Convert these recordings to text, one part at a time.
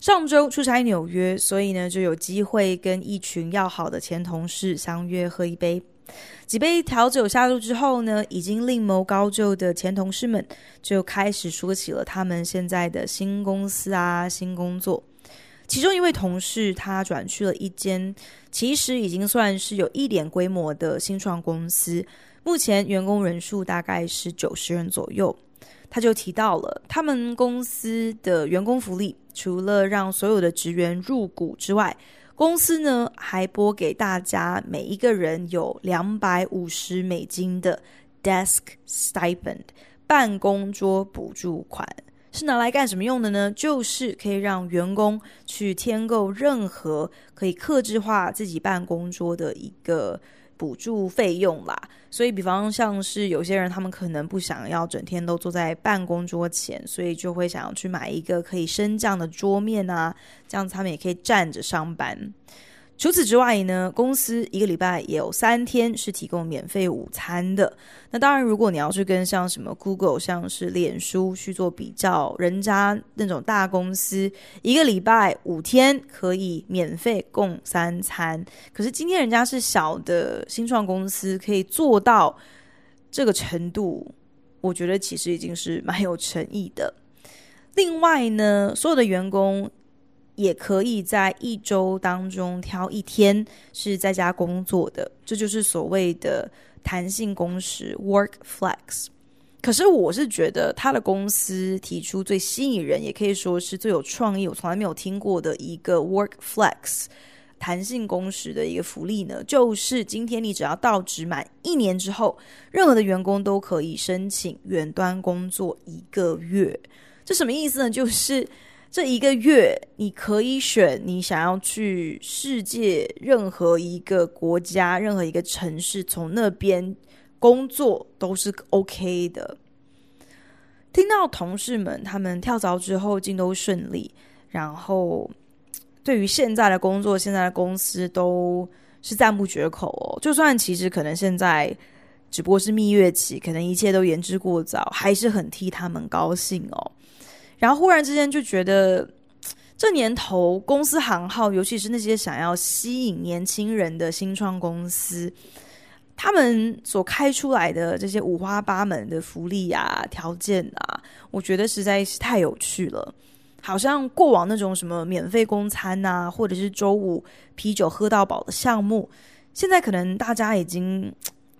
上周出差纽约，所以呢就有机会跟一群要好的前同事相约喝一杯。几杯调酒下肚之后呢，已经另谋高就的前同事们就开始说起了他们现在的新公司啊、新工作。其中一位同事他转去了一间其实已经算是有一点规模的新创公司，目前员工人数大概是九十人左右。他就提到了他们公司的员工福利，除了让所有的职员入股之外，公司呢还拨给大家每一个人有两百五十美金的 desk stipend 办公桌补助款，是拿来干什么用的呢？就是可以让员工去添购任何可以克制化自己办公桌的一个。补助费用啦，所以比方像是有些人，他们可能不想要整天都坐在办公桌前，所以就会想要去买一个可以升降的桌面啊，这样子他们也可以站着上班。除此之外呢，公司一个礼拜也有三天是提供免费午餐的。那当然，如果你要去跟像什么 Google、像是脸书去做比较，人家那种大公司一个礼拜五天可以免费供三餐，可是今天人家是小的新创公司，可以做到这个程度，我觉得其实已经是蛮有诚意的。另外呢，所有的员工。也可以在一周当中挑一天是在家工作的，这就是所谓的弹性工时 （work flex）。可是我是觉得他的公司提出最吸引人，也可以说是最有创意，我从来没有听过的一个 work flex 弹性工时的一个福利呢，就是今天你只要到职满一年之后，任何的员工都可以申请远端工作一个月。这什么意思呢？就是这一个月，你可以选你想要去世界任何一个国家、任何一个城市，从那边工作都是 OK 的。听到同事们他们跳槽之后进都顺利，然后对于现在的工作、现在的公司都是赞不绝口哦。就算其实可能现在只不过是蜜月期，可能一切都言之过早，还是很替他们高兴哦。然后忽然之间就觉得，这年头公司行号，尤其是那些想要吸引年轻人的新创公司，他们所开出来的这些五花八门的福利啊、条件啊，我觉得实在是太有趣了。好像过往那种什么免费公餐啊，或者是周五啤酒喝到饱的项目，现在可能大家已经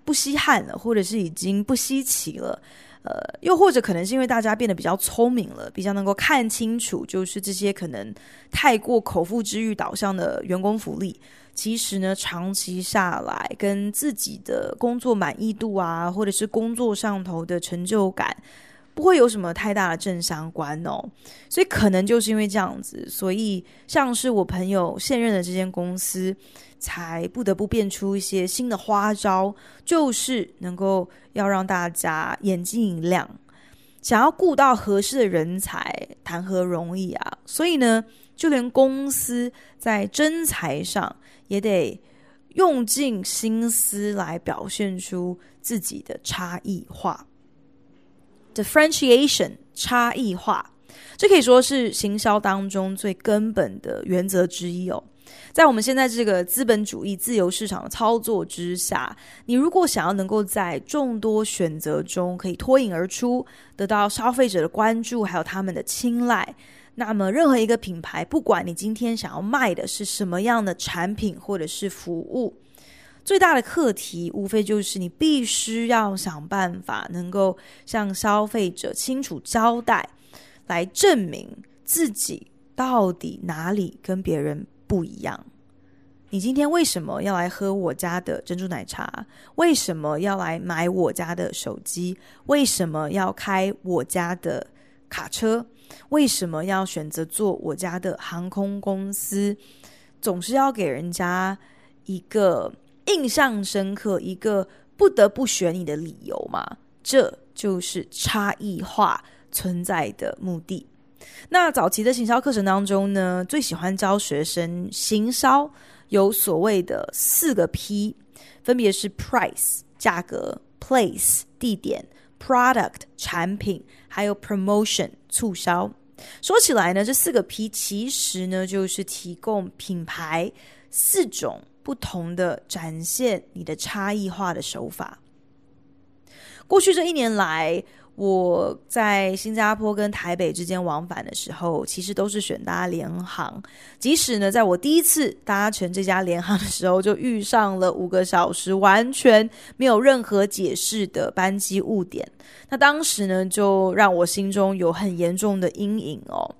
不稀罕了，或者是已经不稀奇了。呃，又或者可能是因为大家变得比较聪明了，比较能够看清楚，就是这些可能太过口腹之欲导向的员工福利，其实呢，长期下来跟自己的工作满意度啊，或者是工作上头的成就感，不会有什么太大的正相关哦。所以可能就是因为这样子，所以像是我朋友现任的这间公司。才不得不变出一些新的花招，就是能够要让大家眼睛一亮，想要雇到合适的人才，谈何容易啊！所以呢，就连公司在征才上也得用尽心思来表现出自己的差异化，differentiation 差异化，这可以说是行销当中最根本的原则之一哦。在我们现在这个资本主义自由市场的操作之下，你如果想要能够在众多选择中可以脱颖而出，得到消费者的关注，还有他们的青睐，那么任何一个品牌，不管你今天想要卖的是什么样的产品或者是服务，最大的课题无非就是你必须要想办法能够向消费者清楚交代，来证明自己到底哪里跟别人不一样，你今天为什么要来喝我家的珍珠奶茶？为什么要来买我家的手机？为什么要开我家的卡车？为什么要选择做我家的航空公司？总是要给人家一个印象深刻、一个不得不选你的理由嘛？这就是差异化存在的目的。那早期的行销课程当中呢，最喜欢教学生行销有所谓的四个 P，分别是 Price 价格、Place 地点、Product 产品，还有 Promotion 促销。说起来呢，这四个 P 其实呢，就是提供品牌四种不同的展现你的差异化的手法。过去这一年来，我在新加坡跟台北之间往返的时候，其实都是选搭联航。即使呢，在我第一次搭乘这家联航的时候，就遇上了五个小时完全没有任何解释的班机误点。那当时呢，就让我心中有很严重的阴影哦。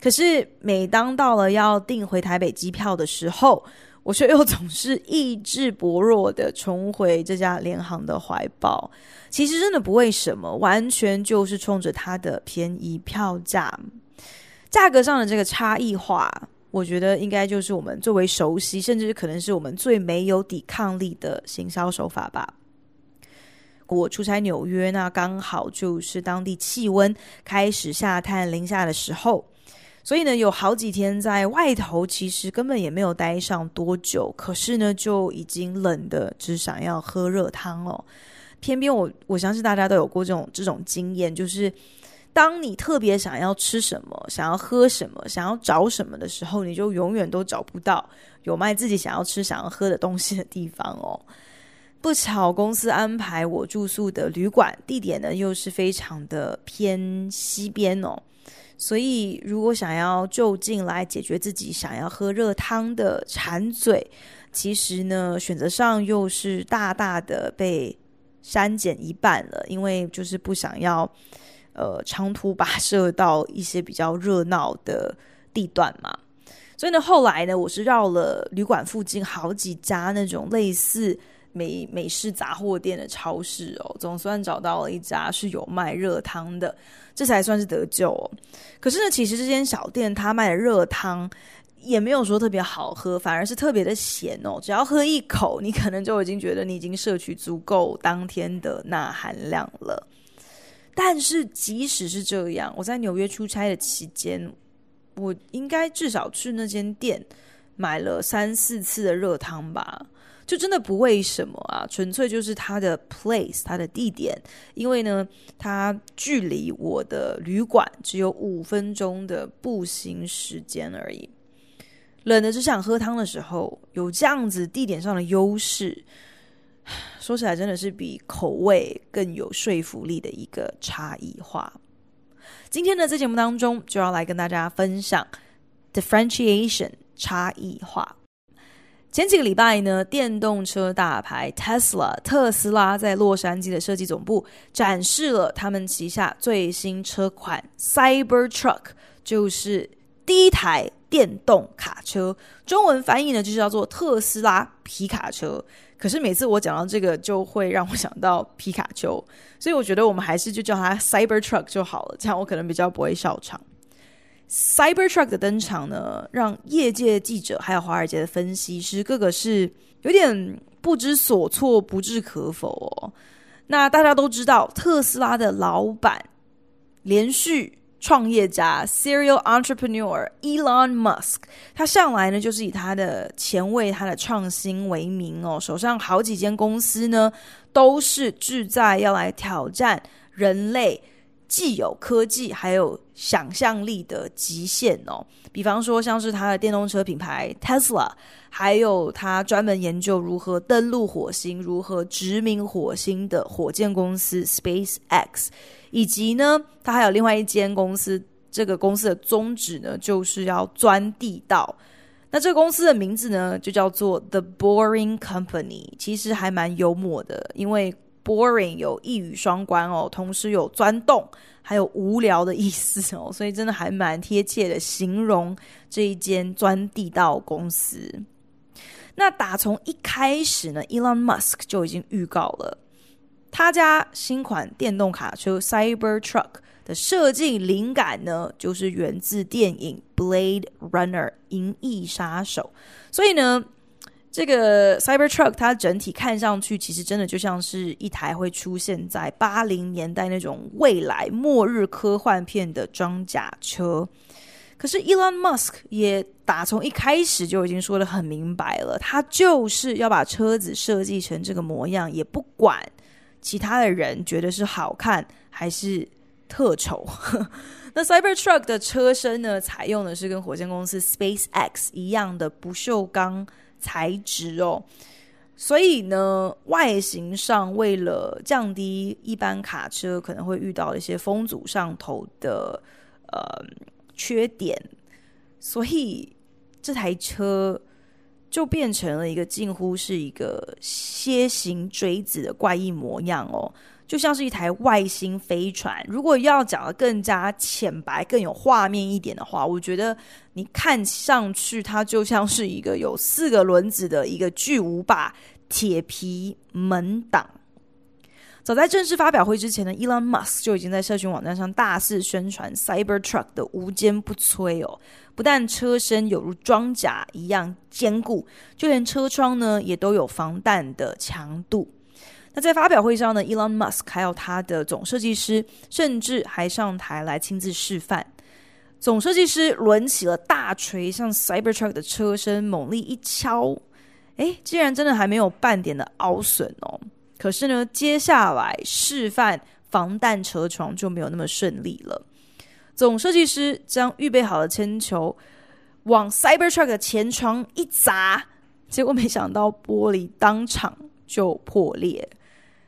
可是每当到了要订回台北机票的时候，我却又总是意志薄弱的重回这家联航的怀抱。其实真的不为什么，完全就是冲着它的便宜票价，价格上的这个差异化，我觉得应该就是我们最为熟悉，甚至可能是我们最没有抵抗力的行销手法吧。我出差纽约，那刚好就是当地气温开始下探零下的时候，所以呢，有好几天在外头，其实根本也没有待上多久，可是呢，就已经冷得只想要喝热汤哦。偏偏我我相信大家都有过这种这种经验，就是当你特别想要吃什么、想要喝什么、想要找什么的时候，你就永远都找不到有卖自己想要吃、想要喝的东西的地方哦。不巧，公司安排我住宿的旅馆地点呢，又是非常的偏西边哦，所以如果想要就近来解决自己想要喝热汤的馋嘴，其实呢，选择上又是大大的被。删减一半了，因为就是不想要，呃，长途跋涉到一些比较热闹的地段嘛。所以呢，后来呢，我是绕了旅馆附近好几家那种类似美美式杂货店的超市哦，总算找到了一家是有卖热汤的，这才算是得救哦。可是呢，其实这间小店它卖的热汤。也没有说特别好喝，反而是特别的咸哦。只要喝一口，你可能就已经觉得你已经摄取足够当天的钠含量了。但是即使是这样，我在纽约出差的期间，我应该至少去那间店买了三四次的热汤吧。就真的不为什么啊，纯粹就是它的 place，它的地点，因为呢，它距离我的旅馆只有五分钟的步行时间而已。冷的只想喝汤的时候，有这样子地点上的优势，说起来真的是比口味更有说服力的一个差异化。今天呢，在节目当中就要来跟大家分享 differentiation 差异化。前几个礼拜呢，电动车大牌 Tesla 特斯拉在洛杉矶的设计总部展示了他们旗下最新车款 Cybertruck，就是第一台。电动卡车，中文翻译呢就是叫做特斯拉皮卡车。可是每次我讲到这个，就会让我想到皮卡丘，所以我觉得我们还是就叫它 Cybertruck 就好了，这样我可能比较不会笑场。Cybertruck 的登场呢，让业界记者还有华尔街的分析师，个个是有点不知所措、不置可否哦。那大家都知道，特斯拉的老板连续。创业家 serial entrepreneur Elon Musk，他向来呢就是以他的前卫、他的创新为名哦，手上好几间公司呢都是志在要来挑战人类既有科技还有想象力的极限哦。比方说，像是他的电动车品牌 Tesla，还有他专门研究如何登陆火星、如何殖民火星的火箭公司 SpaceX。以及呢，他还有另外一间公司，这个公司的宗旨呢，就是要钻地道。那这个公司的名字呢，就叫做 The Boring Company，其实还蛮幽默的，因为 boring 有一语双关哦，同时有钻洞，还有无聊的意思哦，所以真的还蛮贴切的形容这一间钻地道公司。那打从一开始呢，Elon Musk 就已经预告了。他家新款电动卡车 Cybertruck 的设计灵感呢，就是源自电影《Blade Runner》银翼杀手。所以呢，这个 Cybertruck 它整体看上去其实真的就像是一台会出现在八零年代那种未来末日科幻片的装甲车。可是 Elon Musk 也打从一开始就已经说得很明白了，他就是要把车子设计成这个模样，也不管其他的人觉得是好看还是特丑。那 Cybertruck 的车身呢，采用的是跟火箭公司 SpaceX 一样的不锈钢材质哦，所以呢，外形上为了降低一般卡车可能会遇到一些风阻上头的呃。缺点，所以这台车就变成了一个近乎是一个楔形锥子的怪异模样哦，就像是一台外星飞船。如果要讲得更加浅白、更有画面一点的话，我觉得你看上去它就像是一个有四个轮子的一个巨无霸铁皮门挡。早在正式发表会之前呢，Elon Musk 就已经在社群网站上大肆宣传 Cybertruck 的无坚不摧哦。不但车身有如装甲一样坚固，就连车窗呢也都有防弹的强度。那在发表会上呢，Elon Musk 还有他的总设计师，甚至还上台来亲自示范。总设计师抡起了大锤，向 Cybertruck 的车身猛力一敲，诶，竟然真的还没有半点的凹损哦。可是呢，接下来示范防弹车窗就没有那么顺利了。总设计师将预备好的铅球往 Cybertruck 的前窗一砸，结果没想到玻璃当场就破裂。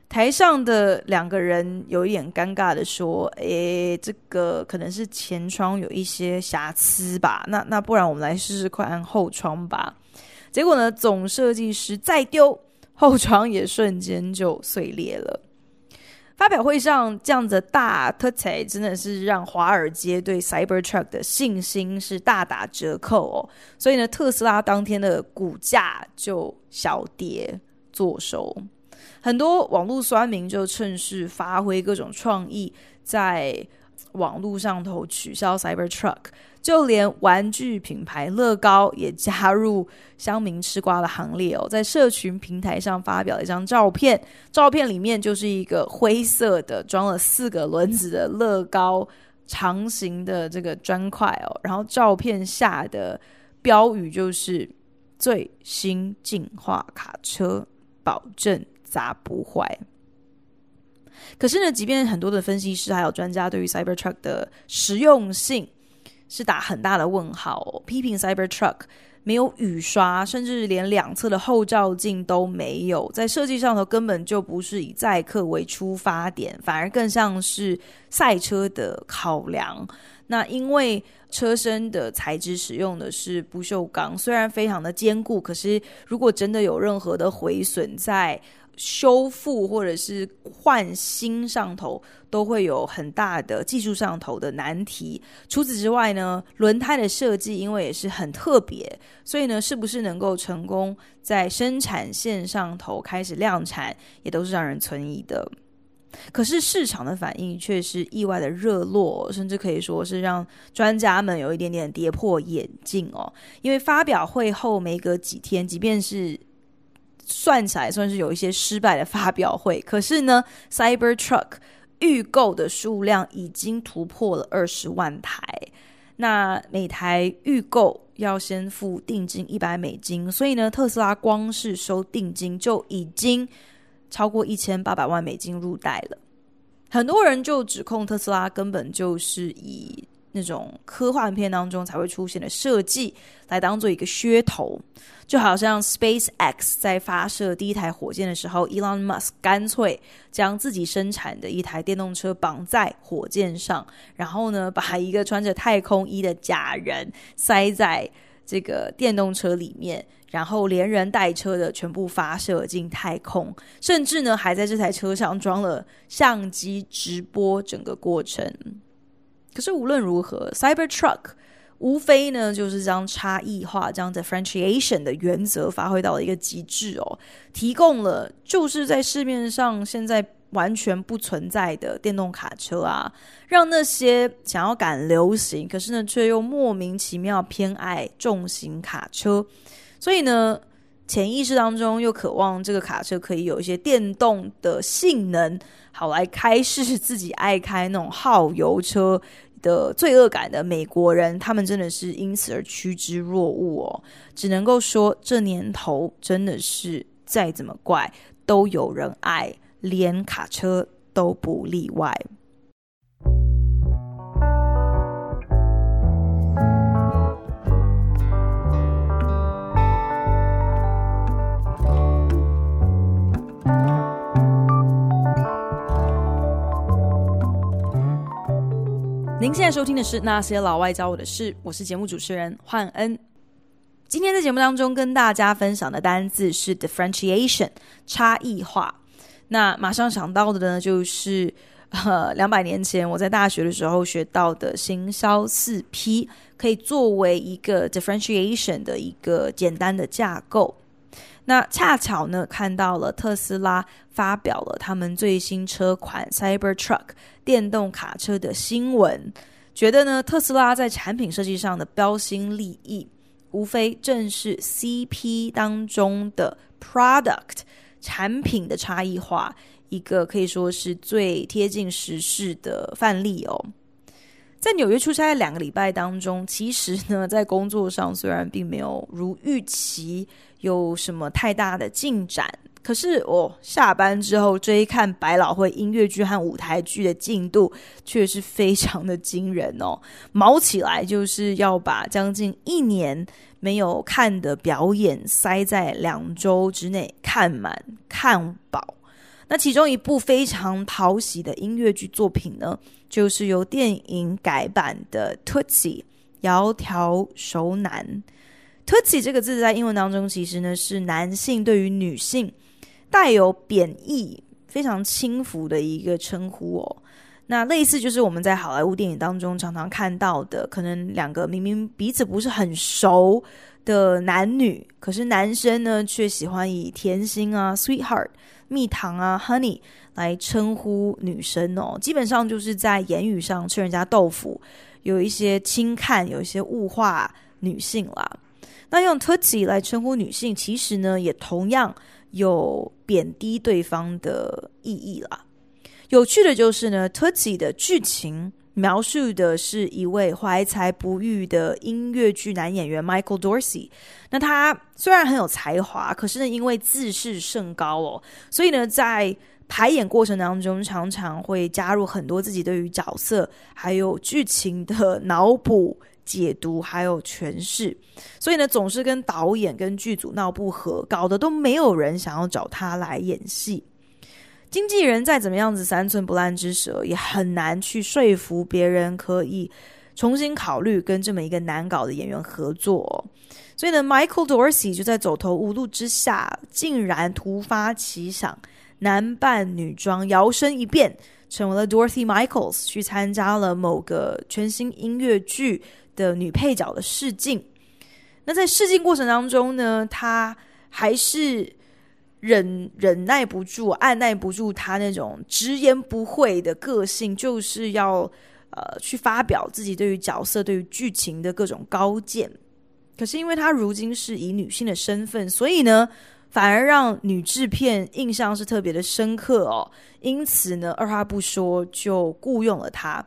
台上的两个人有一点尴尬的说：“诶，这个可能是前窗有一些瑕疵吧？那那不然我们来试试看后窗吧。”结果呢，总设计师再丢。后窗也瞬间就碎裂了。发表会上这样子的大特彩，真的是让华尔街对 Cybertruck 的信心是大打折扣哦。所以呢，特斯拉当天的股价就小跌作收。很多网络酸民就趁势发挥各种创意，在网络上头取消 Cybertruck。就连玩具品牌乐高也加入乡民吃瓜的行列哦，在社群平台上发表了一张照片，照片里面就是一个灰色的装了四个轮子的乐高长形的这个砖块哦，然后照片下的标语就是“最新进化卡车，保证砸不坏”。可是呢，即便很多的分析师还有专家对于 Cybertruck 的实用性，是打很大的问号，批评 Cybertruck 没有雨刷，甚至连两侧的后照镜都没有，在设计上头根本就不是以载客为出发点，反而更像是赛车的考量。那因为车身的材质使用的是不锈钢，虽然非常的坚固，可是如果真的有任何的毁损在。修复或者是换新上头都会有很大的技术上头的难题。除此之外呢，轮胎的设计因为也是很特别，所以呢，是不是能够成功在生产线上头开始量产，也都是让人存疑的。可是市场的反应却是意外的热络，甚至可以说是让专家们有一点点跌破眼镜哦。因为发表会后没隔几天，即便是算起来算是有一些失败的发表会，可是呢，Cybertruck 预购的数量已经突破了二十万台。那每台预购要先付定金一百美金，所以呢，特斯拉光是收定金就已经超过一千八百万美金入袋了。很多人就指控特斯拉根本就是以那种科幻片当中才会出现的设计来当做一个噱头，就好像 SpaceX 在发射第一台火箭的时候，Elon Musk 干脆将自己生产的一台电动车绑在火箭上，然后呢，把一个穿着太空衣的假人塞在这个电动车里面，然后连人带车的全部发射进太空，甚至呢，还在这台车上装了相机直播整个过程。可是无论如何，Cybertruck 无非呢就是将差异化、将 differentiation 的原则发挥到了一个极致哦，提供了就是在市面上现在完全不存在的电动卡车啊，让那些想要赶流行，可是呢却又莫名其妙偏爱重型卡车，所以呢潜意识当中又渴望这个卡车可以有一些电动的性能，好来开释自己爱开那种耗油车。的罪恶感的美国人，他们真的是因此而趋之若鹜哦。只能够说，这年头真的是再怎么怪都有人爱，连卡车都不例外。现在收听的是《那些老外教我的事》，我是节目主持人焕恩。今天在节目当中跟大家分享的单字是 differentiation，差异化。那马上想到的呢，就是呃，两百年前我在大学的时候学到的行销四 P，可以作为一个 differentiation 的一个简单的架构。那恰巧呢，看到了特斯拉发表了他们最新车款 Cybertruck 电动卡车的新闻，觉得呢，特斯拉在产品设计上的标新立异，无非正是 CP 当中的 product 产品的差异化，一个可以说是最贴近时事的范例哦。在纽约出差的两个礼拜当中，其实呢，在工作上虽然并没有如预期有什么太大的进展，可是我、下班之后追看百老汇音乐剧和舞台剧的进度，却是非常的惊人哦。卯起来就是要把将近一年没有看的表演塞在两周之内看满看饱。那其中一部非常讨喜的音乐剧作品呢，就是由电影改版的《Tootsie》窈窕熟男。Tootsie 这个字在英文当中其实呢是男性对于女性带有贬义、非常轻浮的一个称呼哦。那类似就是我们在好莱坞电影当中常常看到的，可能两个明明彼此不是很熟的男女，可是男生呢却喜欢以甜心啊、Sweetheart。蜜糖啊，Honey 来称呼女生哦，基本上就是在言语上吃人家豆腐，有一些轻看，有一些物化女性啦。那用 t u t s i 来称呼女性，其实呢也同样有贬低对方的意义啦。有趣的就是呢 t u t s i 的剧情。描述的是一位怀才不遇的音乐剧男演员 Michael Dorsey。那他虽然很有才华，可是呢，因为自视甚高哦，所以呢，在排演过程当中，常常会加入很多自己对于角色还有剧情的脑补、解读还有诠释。所以呢，总是跟导演跟剧组闹不和，搞得都没有人想要找他来演戏。经纪人再怎么样子三寸不烂之舌，也很难去说服别人可以重新考虑跟这么一个难搞的演员合作。所以呢，Michael Dorsey 就在走投无路之下，竟然突发奇想，男扮女装，摇身一变成为了 Dorothy Michaels，去参加了某个全新音乐剧的女配角的试镜。那在试镜过程当中呢，他还是。忍忍耐不住，按耐不住他那种直言不讳的个性，就是要呃去发表自己对于角色、对于剧情的各种高见。可是因为他如今是以女性的身份，所以呢，反而让女制片印象是特别的深刻哦。因此呢，二话不说就雇佣了他。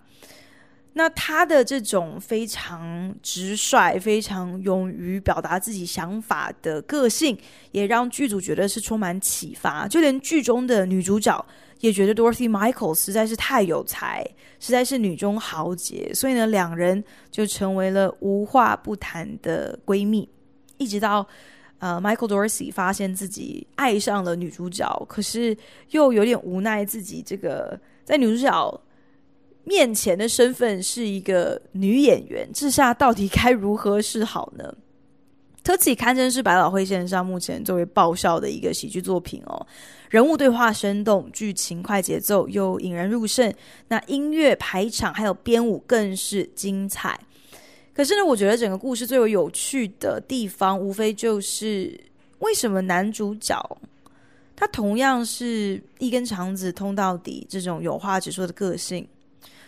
那他的这种非常直率、非常勇于表达自己想法的个性，也让剧组觉得是充满启发。就连剧中的女主角也觉得 Dorothy Michael 实在是太有才，实在是女中豪杰。所以呢，两人就成为了无话不谈的闺蜜。一直到呃，Michael Dorsey 发现自己爱上了女主角，可是又有点无奈，自己这个在女主角。面前的身份是一个女演员，这下到底该如何是好呢？《特技》堪称是百老汇线上目前最为爆笑的一个喜剧作品哦，人物对话生动，剧情快节奏又引人入胜，那音乐排场还有编舞更是精彩。可是呢，我觉得整个故事最为有趣的地方，无非就是为什么男主角他同样是一根肠子通到底这种有话直说的个性，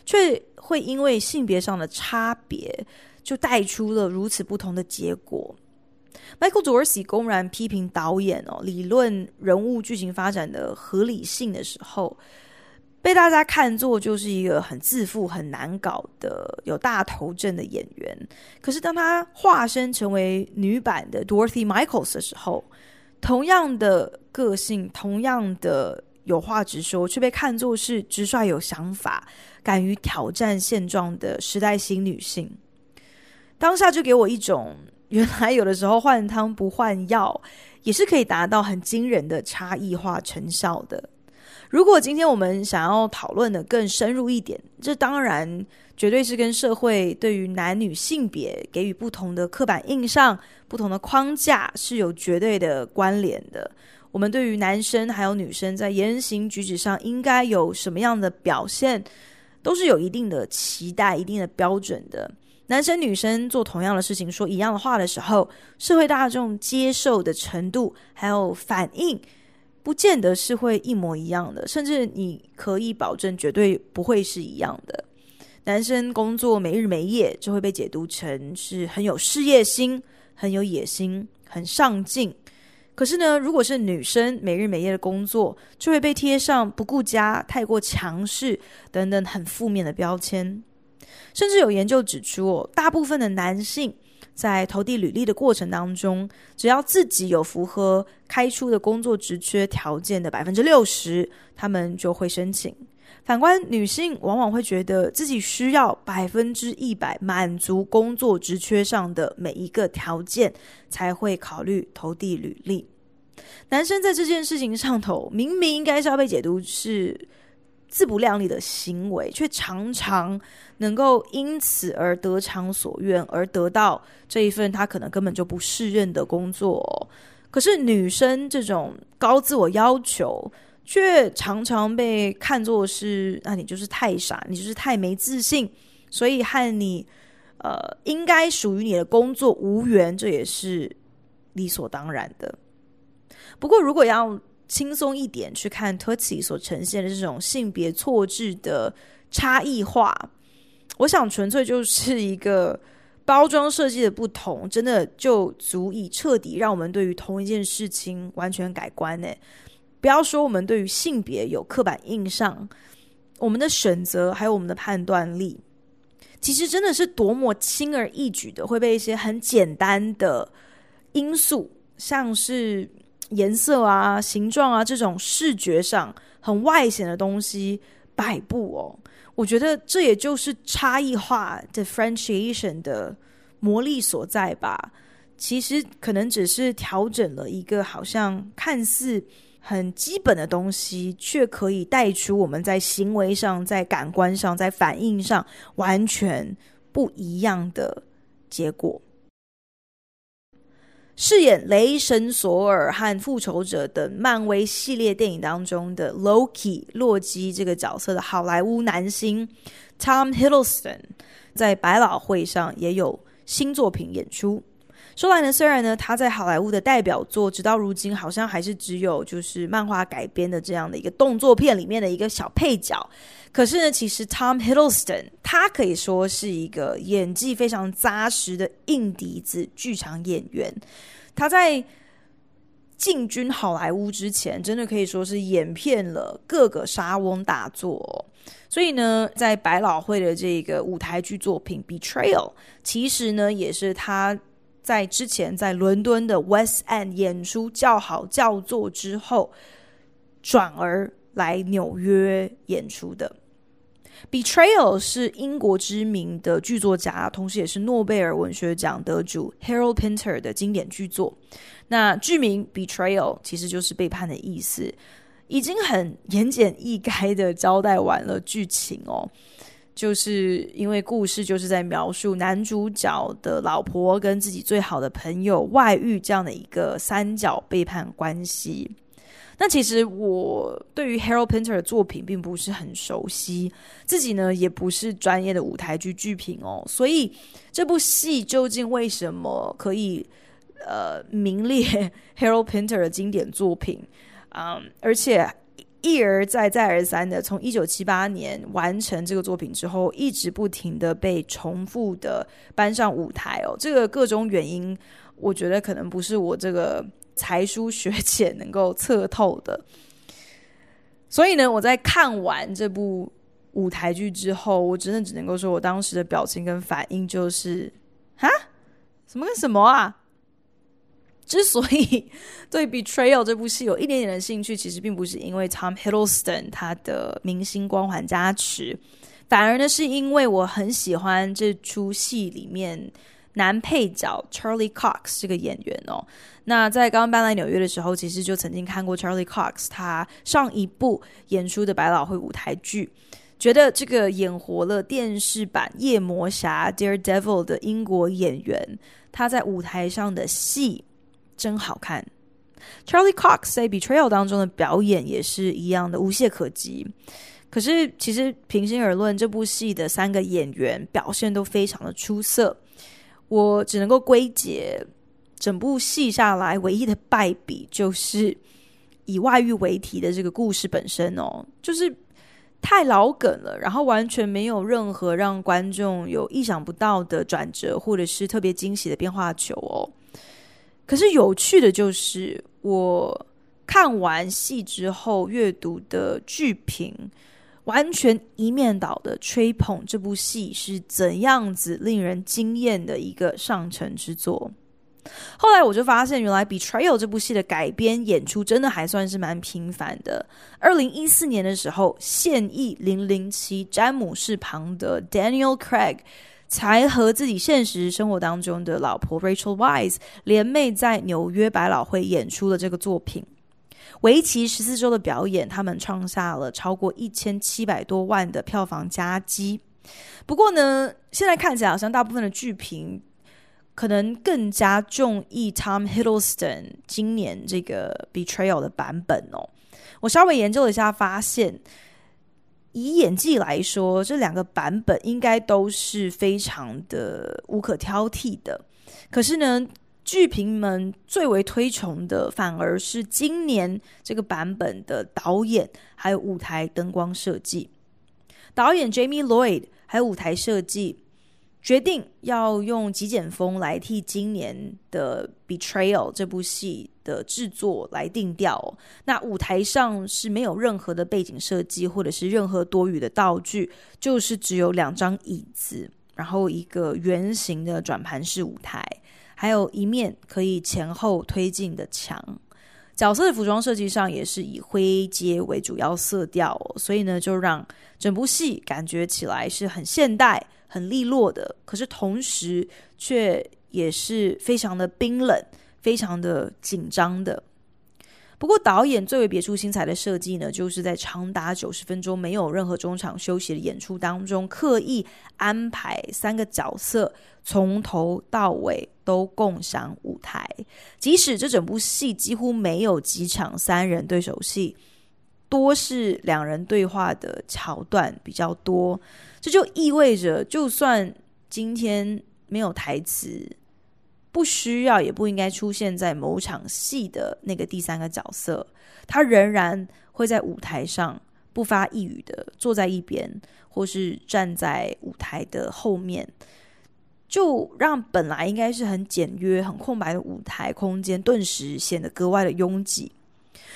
却会因为性别上的差别，就带出了如此不同的结果。Michael Dorsey 公然批评导演哦，理论人物剧情发展的合理性的时候，被大家看作就是一个很自负、很难搞的有大头症的演员。可是当他化身成为女版的 Dorothy Michaels 的时候，同样的个性，同样的有话直说，却被看作是直率、有想法、敢于挑战现状的时代新女性。当下就给我一种。原来有的时候换汤不换药，也是可以达到很惊人的差异化成效的。如果今天我们想要讨论的更深入一点，这当然绝对是跟社会对于男女性别给予不同的刻板印象、不同的框架是有绝对的关联的。我们对于男生还有女生在言行举止上应该有什么样的表现，都是有一定的期待、一定的标准的。男生女生做同样的事情，说一样的话的时候，社会大众接受的程度还有反应，不见得是会一模一样的，甚至你可以保证绝对不会是一样的。男生工作没日没夜，就会被解读成是很有事业心、很有野心、很上进。可是呢，如果是女生每日每夜的工作，就会被贴上不顾家、太过强势等等很负面的标签。甚至有研究指出，哦，大部分的男性在投递履历的过程当中，只要自己有符合开出的工作职缺条件的百分之六十，他们就会申请。反观女性，往往会觉得自己需要百分之一百满足工作职缺上的每一个条件，才会考虑投递履历。男生在这件事情上头，明明应该是要被解读是自不量力的行为，却常常能够因此而得偿所愿，而得到这一份他可能根本就不适任的工作。可是女生这种高自我要求，却常常被看作是，那你就是太傻，你就是太没自信，所以和你呃应该属于你的工作无缘，这也是理所当然的。不过如果要轻松一点去看 Tootsie 所呈现的这种性别错置的差异化，我想纯粹就是一个包装设计的不同，真的就足以彻底让我们对于同一件事情完全改观呢。不要说我们对于性别有刻板印象，我们的选择还有我们的判断力，其实真的是多么轻而易举的会被一些很简单的因素，像是。颜色啊、形状啊，这种视觉上很外显的东西摆布哦，我觉得这也就是差异化 （differentiation） 的魔力所在吧。其实可能只是调整了一个好像看似很基本的东西，却可以带出我们在行为上、在感官上、在反应上完全不一样的结果。饰演雷神索尔和复仇者等漫威系列电影当中的 Loki 洛基这个角色的好莱坞男星 Tom Hiddleston 在百老汇上也有新作品演出。说来呢，虽然呢他在好莱坞的代表作，直到如今好像还是只有就是漫画改编的这样的一个动作片里面的一个小配角，可是呢，其实 Tom Hiddleston 他可以说是一个演技非常扎实的硬底子剧场演员。他在进军好莱坞之前，真的可以说是演遍了各个莎翁大作。所以呢，在百老汇的这个舞台剧作品《Betrayal》，其实呢，也是他。在之前在伦敦的 West End 演出叫好叫座之后，转而来纽约演出的。Betrayal 是英国知名的剧作家，同时也是诺贝尔文学奖得主 Harold Pinter 的经典剧作。那剧名 Betrayal 其实就是背叛的意思，已经很言简意赅的交代完了剧情哦。就是因为故事就是在描述男主角的老婆跟自己最好的朋友外遇这样的一个三角背叛关系。那其实我对于 Harold Pinter 的作品并不是很熟悉，自己呢也不是专业的舞台剧剧评哦，所以这部戏究竟为什么可以呃名列 Harold Pinter 的经典作品？嗯，而且一而再再而三的从一九七八年完成这个作品之后，一直不停的被重复的搬上舞台哦。这个各种原因，我觉得可能不是我这个才疏学浅能够测透的。所以呢，我在看完这部舞台剧之后，我真的只能够说我当时的表情跟反应就是，哈，什么跟什么啊？之所以 对《Betrayal》这部戏有一点点的兴趣，其实并不是因为 Tom Hiddleston 他的明星光环加持，反而呢是因为我很喜欢这出戏里面男配角 Charlie Cox 这个演员哦。那在刚搬来纽约的时候，其实就曾经看过 Charlie Cox 他上一部演出的百老汇舞台剧，觉得这个演活了电视版夜魔侠 Daredevil 的英国演员，他在舞台上的戏真好看。Charlie Cox 在 Betrayal 当中的表演也是一样的无懈可击。可是其实平心而论，这部戏的三个演员表现都非常的出色，我只能够归结。整部戏下来，唯一的败笔就是以外遇为题的这个故事本身哦，就是太老梗了，然后完全没有任何让观众有意想不到的转折，或者是特别惊喜的变化球哦。可是有趣的就是，我看完戏之后阅读的剧评，完全一面倒的吹捧这部戏是怎样子令人惊艳的一个上乘之作。后来我就发现，原来《Betrayal》这部戏的改编演出真的还算是蛮频繁的。二零一四年的时候，现役零零七詹姆士庞德 Daniel Craig 才和自己现实生活当中的老婆 Rachel Wise 联袂在纽约百老汇演出了这个作品。为期十四周的表演，他们创下了超过一千七百多万的票房佳绩。不过呢，现在看起来好像大部分的剧评。可能更加中意 Tom Hiddleston 今年这个 Betrayal 的版本哦。我稍微研究了一下，发现以演技来说，这两个版本应该都是非常的无可挑剔的。可是呢，剧评们最为推崇的，反而是今年这个版本的导演还有舞台灯光设计。导演 Jamie Lloyd 还有舞台设计。决定要用极简风来替今年的《Betrayal》这部戏的制作来定调。那舞台上是没有任何的背景设计，或者是任何多余的道具，就是只有两张椅子，然后一个圆形的转盘式舞台，还有一面可以前后推进的墙。角色的服装设计上也是以灰阶为主要色调，所以呢，就让整部戏感觉起来是很现代。很利落的，可是同时却也是非常的冰冷、非常的紧张的。不过，导演最为别出心裁的设计呢，就是在长达九十分钟没有任何中场休息的演出当中，刻意安排三个角色从头到尾都共享舞台，即使这整部戏几乎没有几场三人对手戏。多是两人对话的桥段比较多，这就意味着，就算今天没有台词，不需要也不应该出现在某场戏的那个第三个角色，他仍然会在舞台上不发一语的坐在一边，或是站在舞台的后面，就让本来应该是很简约、很空白的舞台空间，顿时显得格外的拥挤。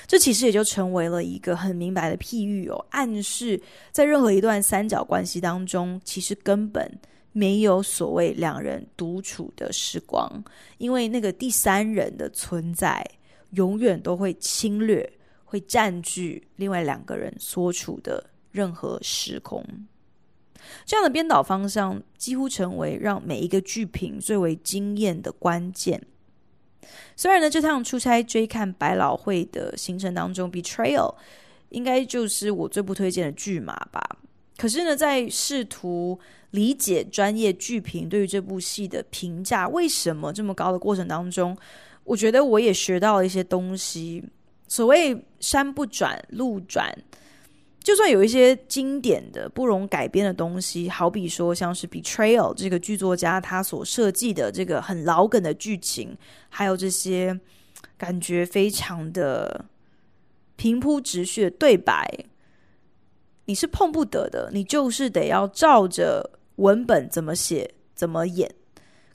这其实也就成为了一个很明白的譬喻哦，暗示在任何一段三角关系当中，其实根本没有所谓两人独处的时光，因为那个第三人的存在，永远都会侵略，会占据另外两个人所处的任何时空。这样的编导方向，几乎成为让每一个剧评最为惊艳的关键。虽然呢，这趟出差追看百老汇的行程当中，《Betrayal》应该就是我最不推荐的剧码吧。可是呢，在试图理解专业剧评对于这部戏的评价为什么这么高的过程当中，我觉得我也学到了一些东西。所谓山不转路转。就算有一些经典的不容改编的东西，好比说像是《Betrayal》这个剧作家他所设计的这个很老梗的剧情，还有这些感觉非常的平铺直叙的对白，你是碰不得的，你就是得要照着文本怎么写怎么演。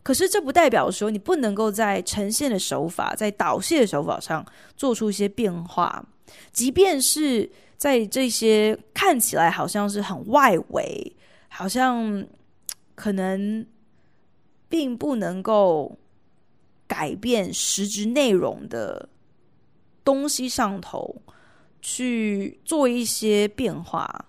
可是这不代表说你不能够在呈现的手法、在导戏的手法上做出一些变化，即便是在这些看起来好像是很外围，好像可能并不能够改变实质内容的东西上头去做一些变化，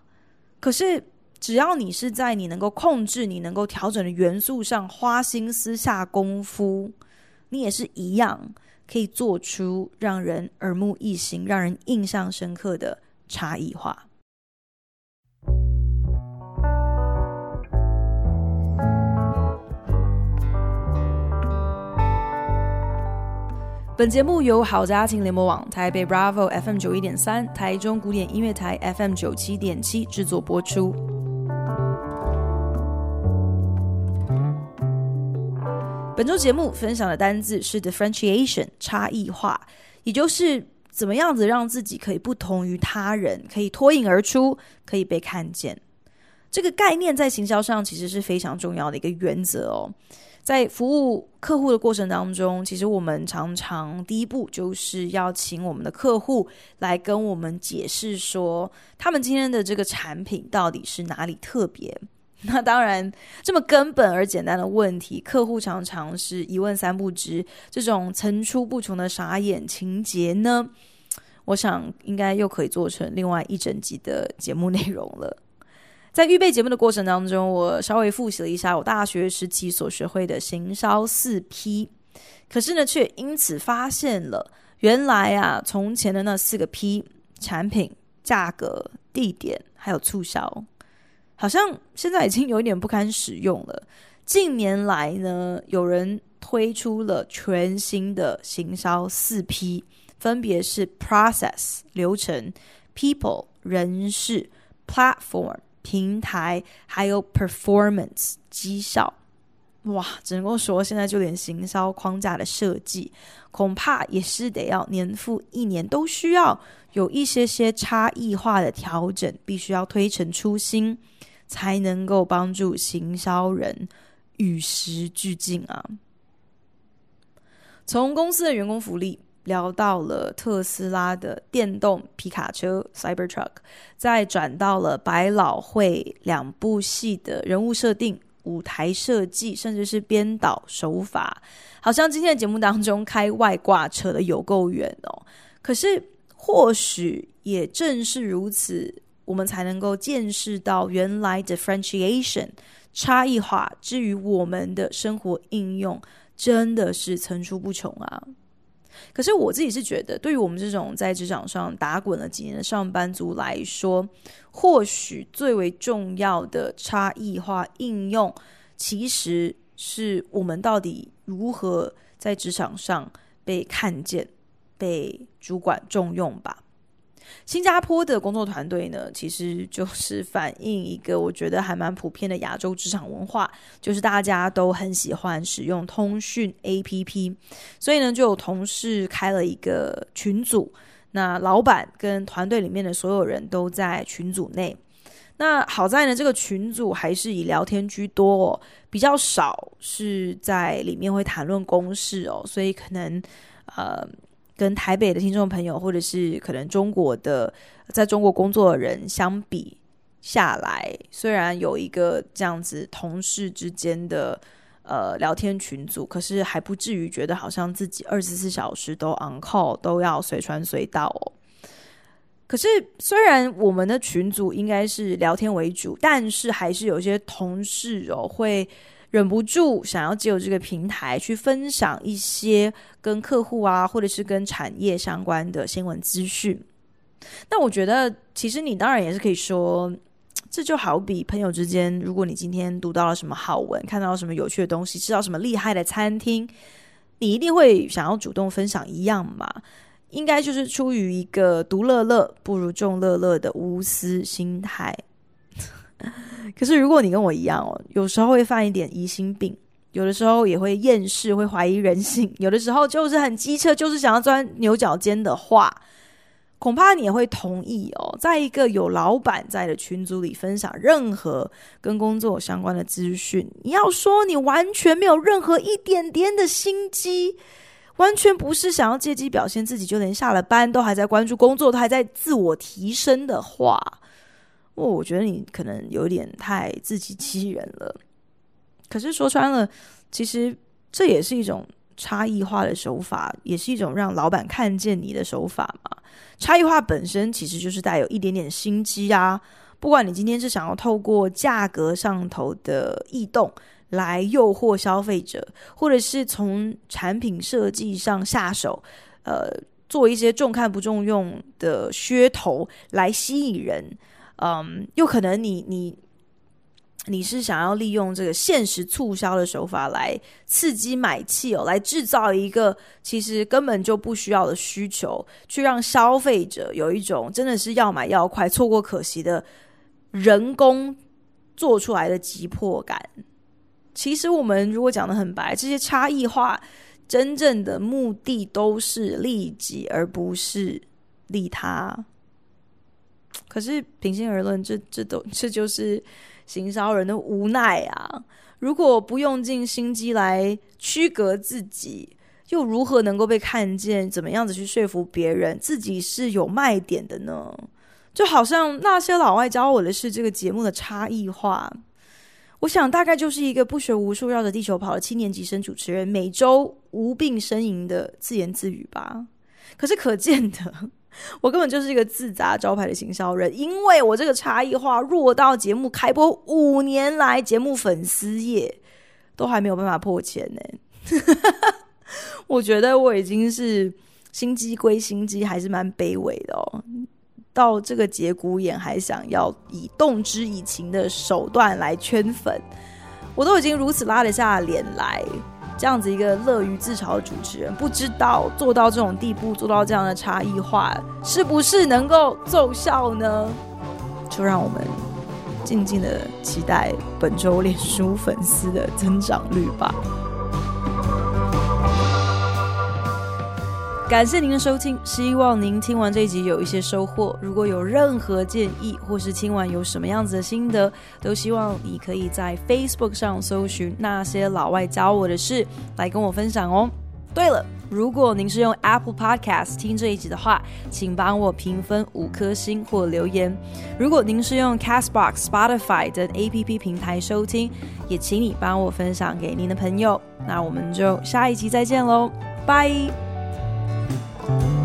可是。只要你是在你能够控制、你能够调整的元素上花心思下功夫，你也是一样可以做出让人耳目一新、让人印象深刻的差异化。本节目由好家庭联播网、台北 Bravo FM 九一点三、台中古典音乐台 FM 九七点七制作播出。本周节目分享的单字是 differentiation，差异化，也就是怎么样子让自己可以不同于他人，可以脱颖而出，可以被看见。这个概念在行销上其实是非常重要的一个原则哦。在服务客户的过程当中，其实我们常常第一步就是要请我们的客户来跟我们解释说，他们今天的这个产品到底是哪里特别。那当然，这么根本而简单的问题，客户常常是一问三不知。这种层出不穷的傻眼情节呢，我想应该又可以做成另外一整集的节目内容了。在预备节目的过程当中，我稍微复习了一下我大学时期所学会的行销四 P，可是呢，却因此发现了，原来啊，从前的那四个 P：产品、价格、地点，还有促销。好像现在已经有一点不堪使用了。近年来呢，有人推出了全新的行销四 P，分别是 Process 流程、People 人事、Platform 平台，还有 Performance 绩效。哇，只能够说现在就连行销框架的设计，恐怕也是得要年复一年都需要有一些些差异化的调整，必须要推陈出新。才能够帮助行销人与时俱进啊！从公司的员工福利聊到了特斯拉的电动皮卡车 Cybertruck，再转到了百老汇两部戏的人物设定、舞台设计，甚至是编导手法，好像今天的节目当中开外挂扯的有够远哦。可是或许也正是如此。我们才能够见识到原来 differentiation 差异化，至于我们的生活应用真的是层出不穷啊！可是我自己是觉得，对于我们这种在职场上打滚了几年的上班族来说，或许最为重要的差异化应用，其实是我们到底如何在职场上被看见、被主管重用吧。新加坡的工作团队呢，其实就是反映一个我觉得还蛮普遍的亚洲职场文化，就是大家都很喜欢使用通讯 APP，所以呢，就有同事开了一个群组，那老板跟团队里面的所有人都在群组内。那好在呢，这个群组还是以聊天居多哦，比较少是在里面会谈论公事哦，所以可能呃。跟台北的听众朋友，或者是可能中国的在中国工作的人相比下来，虽然有一个这样子同事之间的呃聊天群组，可是还不至于觉得好像自己二十四小时都 on call，都要随传随到哦。可是虽然我们的群组应该是聊天为主，但是还是有些同事哦会。忍不住想要借由这个平台去分享一些跟客户啊，或者是跟产业相关的新闻资讯。那我觉得，其实你当然也是可以说，这就好比朋友之间，如果你今天读到了什么好文，看到了什么有趣的东西，吃到什么厉害的餐厅，你一定会想要主动分享一样嘛？应该就是出于一个独乐乐不如众乐乐的无私心态。可是，如果你跟我一样哦，有时候会犯一点疑心病，有的时候也会厌世，会怀疑人性，有的时候就是很机车，就是想要钻牛角尖的话，恐怕你也会同意哦，在一个有老板在的群组里分享任何跟工作相关的资讯，你要说你完全没有任何一点点的心机，完全不是想要借机表现自己，就连下了班都还在关注工作，都还在自我提升的话，哦，我觉得你可能有点太自欺欺人了。可是说穿了，其实这也是一种差异化的手法，也是一种让老板看见你的手法嘛。差异化本身其实就是带有一点点心机啊！不管你今天是想要透过价格上头的异动来诱惑消费者，或者是从产品设计上下手，呃，做一些重看不重用的噱头来吸引人，嗯，又可能你你。你是想要利用这个限时促销的手法来刺激买气哦，来制造一个其实根本就不需要的需求，去让消费者有一种真的是要买要快、错过可惜的人工做出来的急迫感。其实我们如果讲得很白，这些差异化真正的目的都是利己，而不是利他。可是平心而论，这这都这就是。行销人的无奈啊！如果不用尽心机来区隔自己，又如何能够被看见？怎么样子去说服别人自己是有卖点的呢？就好像那些老外教我的是这个节目的差异化。我想大概就是一个不学无术绕着地球跑的七年级生主持人，每周无病呻吟的自言自语吧。可是可见的。我根本就是一个自砸招牌的行销人，因为我这个差异化弱到节目开播五年来，节目粉丝页都还没有办法破千呢。我觉得我已经是心机归心机，还是蛮卑微的哦。到这个节骨眼，还想要以动之以情的手段来圈粉，我都已经如此拉得下脸来。这样子一个乐于自嘲的主持人，不知道做到这种地步，做到这样的差异化，是不是能够奏效呢？就让我们静静的期待本周脸书粉丝的增长率吧。感谢您的收听，希望您听完这一集有一些收获。如果有任何建议，或是听完有什么样子的心得，都希望你可以在 Facebook 上搜寻那些老外教我的事，来跟我分享哦。对了，如果您是用 Apple Podcast 听这一集的话，请帮我评分五颗星或留言。如果您是用 Castbox、Spotify 等 APP 平台收听，也请你帮我分享给您的朋友。那我们就下一集再见喽，拜。Thank you.